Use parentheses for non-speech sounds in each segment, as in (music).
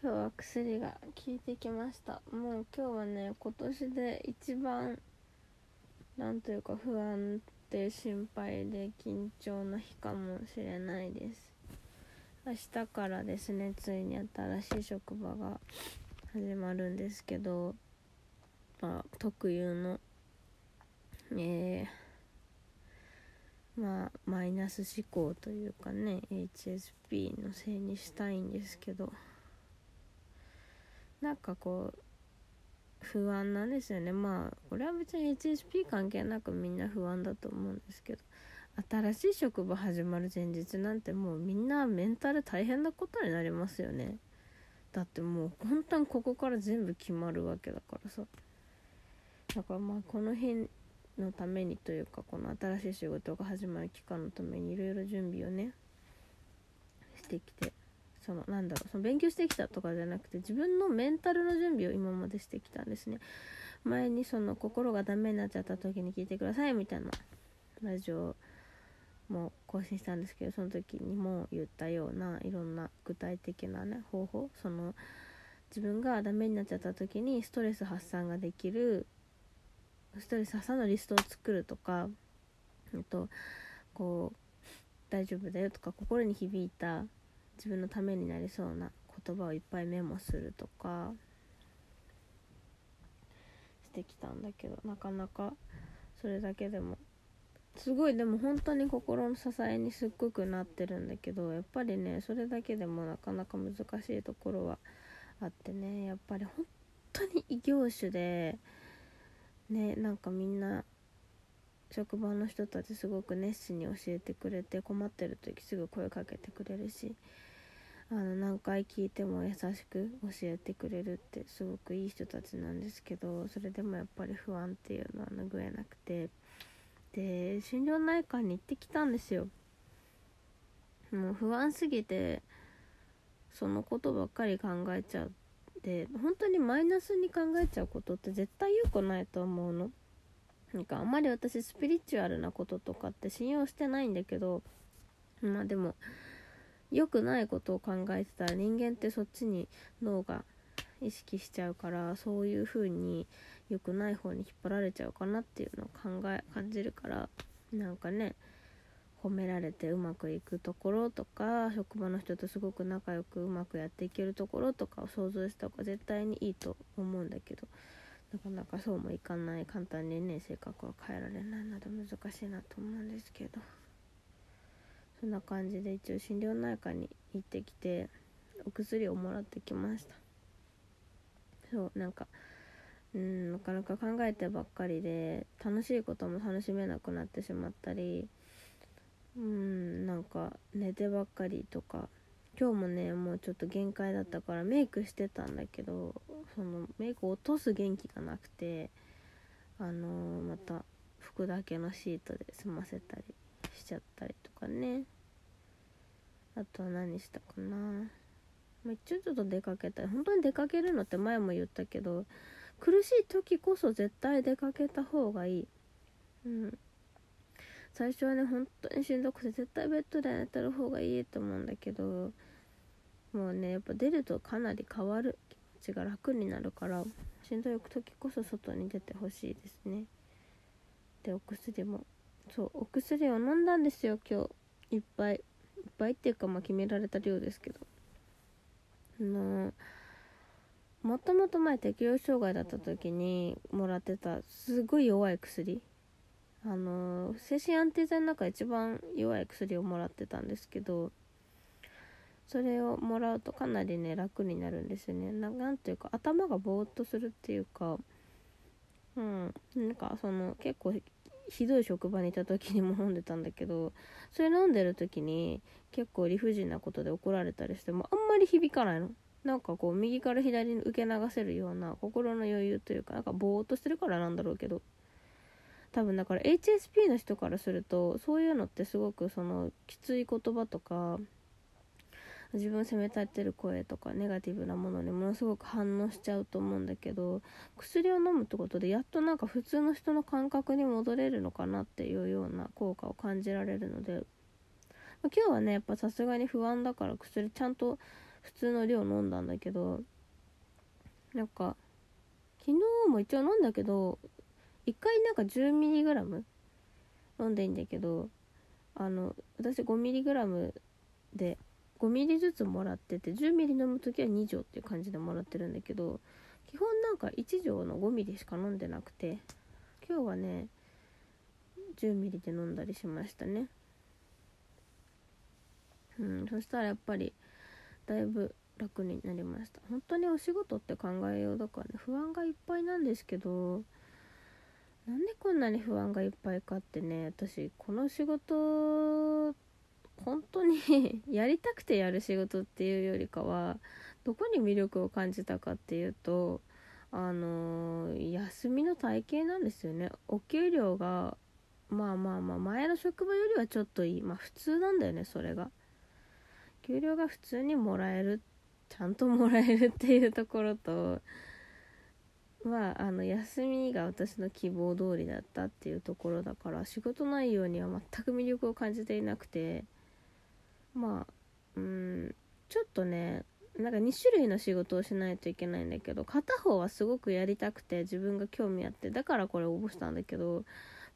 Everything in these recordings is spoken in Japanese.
今日は薬が効いてきました。もう今日はね今年で一番なんというか不安で心配で緊張の日かもしれないです。明日からですねついに新しい職場が始まるんですけど、まあ、特有のえー、まあマイナス思考というかね HSP のせいにしたいんですけど。なんかこう不安なんですよね。まあこれは別に HSP 関係なくみんな不安だと思うんですけど新しい職場始まる前日なんてもうみんなメンタル大変なことになりますよね。だってもう本当にここから全部決まるわけだからさ。だからまあこの日のためにというかこの新しい仕事が始まる期間のためにいろいろ準備をねしてきて。そのなんだろうその勉強してきたとかじゃなくて自分のメンタルの準備を今までしてきたんですね。前にその心がダメになっちゃった時に聞いてくださいみたいなラジオも更新したんですけどその時にも言ったようないろんな具体的なね方法その自分がダメになっちゃった時にストレス発散ができるストレス発散のリストを作るとか、えっと、こう大丈夫だよとか心に響いた自分のためになりそうな言葉をいっぱいメモするとかしてきたんだけどなかなかそれだけでもすごいでも本当に心の支えにすっごくなってるんだけどやっぱりねそれだけでもなかなか難しいところはあってねやっぱり本当に異業種でねなんかみんな職場の人たちすごく熱心に教えてくれて困ってる時すぐ声かけてくれるしあの何回聞いても優しく教えてくれるってすごくいい人たちなんですけどそれでもやっぱり不安っていうのは拭えなくて。で心療内科に行ってきたんですよ。もう不安すぎてそのことばっかり考えちゃうで本当にマイナスに考えちゃうことって絶対良くないと思うの。なんかあんまり私スピリチュアルなこととかって信用してないんだけどまあでも良くないことを考えてたら人間ってそっちに脳が意識しちゃうからそういう風に良くない方に引っ張られちゃうかなっていうのを考え感じるからなんかね褒められてうまくいくところとか職場の人とすごく仲良くうまくやっていけるところとかを想像した方が絶対にいいと思うんだけどなかなかそうもいかない簡単にね性格は変えられないので難しいなと思うんですけど。そんな感じで一応心療内科に行ってきてお薬をもらってきましたそうなんかうんなかなか考えてばっかりで楽しいことも楽しめなくなってしまったりうんなんか寝てばっかりとか今日もねもうちょっと限界だったからメイクしてたんだけどそのメイク落とす元気がなくてあのー、また服だけのシートで済ませたりしちゃったりとかね。あとは何したかな。まあ、一応ちょっと出かけたい。本当に出かけるのって前も言ったけど苦しい時こそ絶対出かけた方がいい。うん。最初はね本当にしんどくて絶対ベッドで寝てる方がいいと思うんだけどもうねやっぱ出るとかなり変わる。気持ちが楽になるからしんどい時こそ外に出てほしいですね。でお薬も。そうお薬を飲んだんですよ今日。いっぱい。いっぱいっていうかまあ決められた量ですけど。あのもともと前適応障害だった時にもらってたすごい弱い薬。あの精神安定剤の中一番弱い薬をもらってたんですけどそれをもらうとかなりね楽になるんですよね。なんていうか頭がぼーっとするっていうかうん。なんかその結構ひどい職場にいた時にも飲んでたんだけどそれ飲んでる時に結構理不尽なことで怒られたりしてもあんまり響かないの。なんかこう右から左に受け流せるような心の余裕というかなんかぼーっとしてるからなんだろうけど。多分だから HSP の人からするとそういうのってすごくそのきつい言葉とか自分を責め立てる声とかネガティブなものにものすごく反応しちゃうと思うんだけど薬を飲むってことでやっとなんか普通の人の感覚に戻れるのかなっていうような効果を感じられるので、ま、今日はねやっぱさすがに不安だから薬ちゃんと普通の量飲んだんだけどなんか昨日も一応飲んだけど1回なんか 10mg 飲んでいいんだけどあの私 5mg で5ミリずつもらってて10ミリ飲む時は2錠っていう感じでもらってるんだけど基本なんか1錠の5ミリしか飲んでなくて今日はね10ミリで飲んだりしましたね。うんそしたらやっぱりだいぶ楽になりました。本当にお仕事って考えようだからね不安がいっぱいなんですけどなんでこんなに不安がいっぱいかってね私この仕事本当に (laughs) やりたくてやる仕事っていうよりかはどこに魅力を感じたかっていうとあのー、休みの体系なんですよね。お給料がまあまあまあ前の職場よりはちょっといい。まあ普通なんだよねそれが。給料が普通にもらえるちゃんともらえるっていうところとまああの休みが私の希望通りだったっていうところだから仕事内容には全く魅力を感じていなくてまあうんちょっとねなんか2種類の仕事をしないといけないんだけど片方はすごくやりたくて自分が興味あってだからこれ応募したんだけど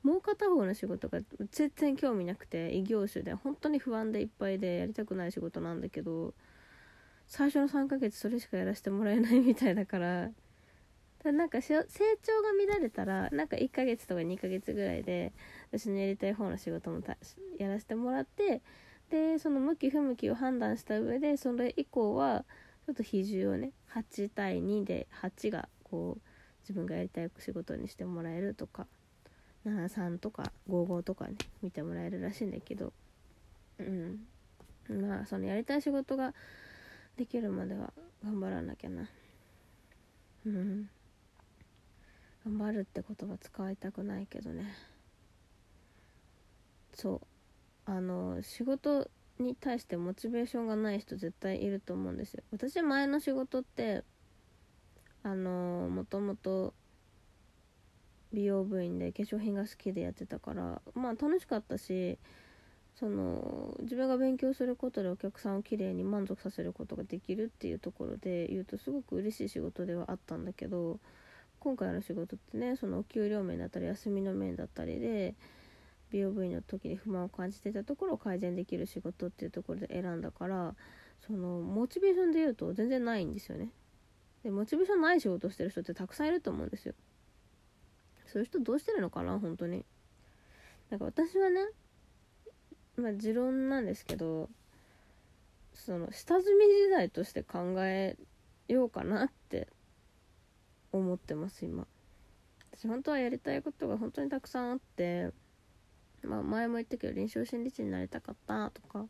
もう片方の仕事が全然興味なくて異業種で本当に不安でいっぱいでやりたくない仕事なんだけど最初の3ヶ月それしかやらせてもらえない (laughs) みたいだからだなんか成長が見られたらなんか1ヶ月とか2ヶ月ぐらいで私のやりたい方の仕事もやらせてもらってでその向き不向きを判断した上でそれ以降はちょっと比重をね8対2で8がこう自分がやりたい仕事にしてもらえるとか73とか55とかね見てもらえるらしいんだけどうん。まあそのやりたい仕事ができるまでは頑張らなきゃな。うん。頑張るって言葉使いたくないけどね。そう。あの仕事に対してモチベーションがない人絶対いると思うんですよ。私前の仕事ってあのもともと美容部員で化粧品が好きでやってたからまあ楽しかったしその自分が勉強することでお客さんをきれいに満足させることができるっていうところで言うとすごく嬉しい仕事ではあったんだけど今回の仕事ってねそのお給料面だったり休みの面だったりで美容部員の時に不満を感じてたところを改善できる仕事っていうところで選んだからそのモチベーションで言うと全然ないんですよね。でモチベーションない仕事してる人ってたくさんいると思うんですよ。そういう人どうしてるのかな本当に。なんか私はねまあ持論なんですけどその下積み時代として考えようかなって思ってます今。私本当はやりたいことが本当にたくさんあってまあ前も言ったけど臨床心理士になりたかったとか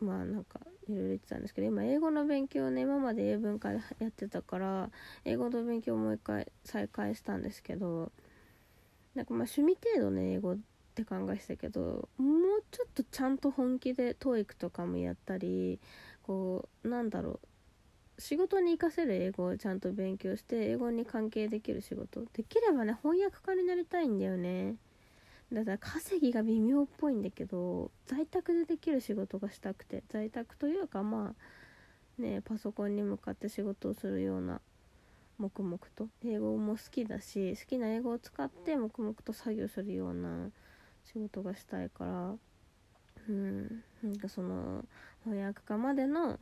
まあなんかいろいろ言ってたんですけど今英語の勉強ね今まで英文化やってたから英語の勉強をもう一回再開したんですけどなんかまあ趣味程度ね英語って考えてたけどもうちょっとちゃんと本気で TOEIC とかもやったりこうなんだろう仕事に活かせる英語をちゃんと勉強して英語に関係できる仕事。できればね翻訳家になりたいんだよね。だから稼ぎが微妙っぽいんだけど在宅でできる仕事がしたくて在宅というかまあねパソコンに向かって仕事をするような黙々と英語も好きだし好きな英語を使って黙々と作業するような仕事がしたいからうんなんかその翻訳家までの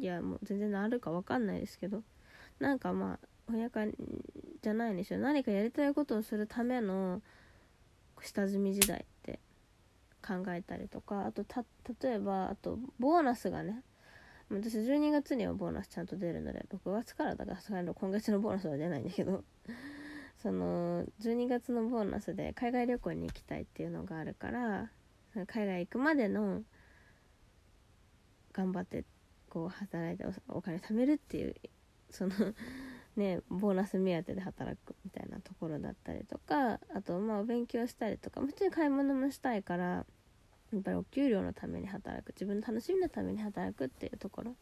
いやもう全然あるか分かんないですけどなんかまあ翻訳家じゃないんですよ。何かやりたいことをするための下積み時代って考えたりとかあと例えばあとボーナスがね私12月にはボーナスちゃんと出るので6月からだからさすがに今月のボーナスは出ないんだけど (laughs) その12月のボーナスで海外旅行に行きたいっていうのがあるから海外行くまでの頑張ってこう働いてお金貯めるっていうそのねボーナス目当てで働くみたいなところだったりとかあとまあ勉強したりとか普通に買い物もしたいからやっぱりお給料のために働く自分の楽しみのために働くっていうところ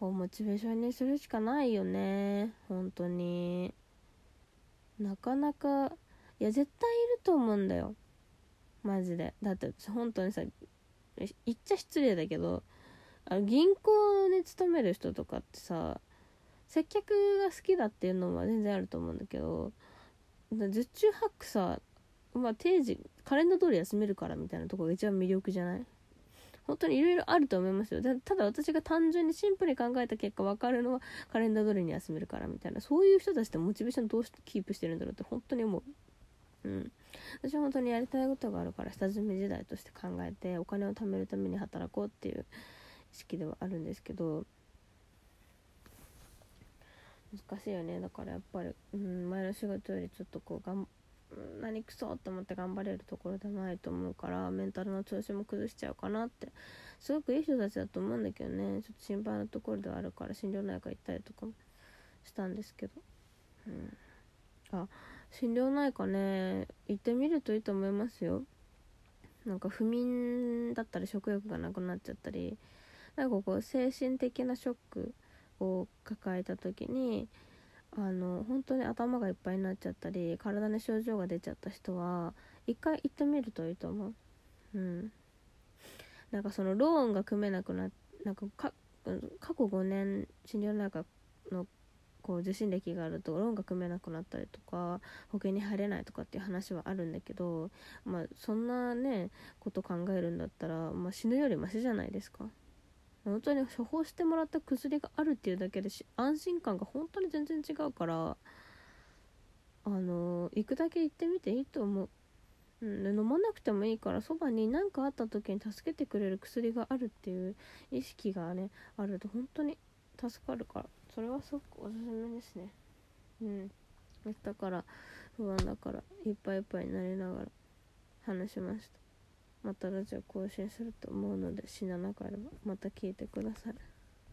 をモチベーションにするしかないよね本当に。なかなかいや絶対いると思うんだよ。マジで。だって本当にさ言っちゃ失礼だけどあ銀行に勤める人とかってさ接客が好きだっていうのは全然あると思うんだけど十中八九さまあ定時カレンダー通り休めるからみたいなところが一番魅力じゃない？本当にいろいろあると思いますよ。ただ私が単純にシンプルに考えた結果分かるのはカレンダー通りに休めるからみたいな。そういう人たちってモチベーションどうしてキープしてるんだろうって本当に思う。うん。私は本当にやりたいことがあるから下積み時代として考えてお金を貯めるために働こうっていう意識ではあるんですけど難しいよね。だからやっぱり、うん、前の仕事よりちょっとこうがん何くそと思って頑張れるところではないと思うからメンタルの調子も崩しちゃうかなって。すごくいい人たちだと思うんだけどね。ちょっと心配なところではあるから心療内科行ったりとかもしたんですけど、うん、あ心療内科ね行ってみるといいと思いますよ。なんか不眠だったり食欲がなくなっちゃったり。なんかこう精神的なショックを抱えた時にあの本当に頭がいっぱいになっちゃったり体に症状が出ちゃった人は一回行ってみるといいと思う。うん。なんかそのローンが組めなくななんか過去5年心療内科のこう受診歴があるとローンが組めなくなったりとか保険に入れないとかっていう話はあるんだけどまあそんなねこと考えるんだったら、まあ、死ぬよりマシじゃないですか。本当に処方してもらった薬があるっていうだけで安心感が本当に全然違うからあの行くだけ行ってみていいと思う、うん、飲まなくてもいいからそばに何かあった時に助けてくれる薬があるっていう意識がねあると本当に助かるから。それはすごくおすすめですね。うん。だから不安だからいっぱいいっぱいになりながら話しました。またラジオ更新すると思うので死ななければまた聞いてください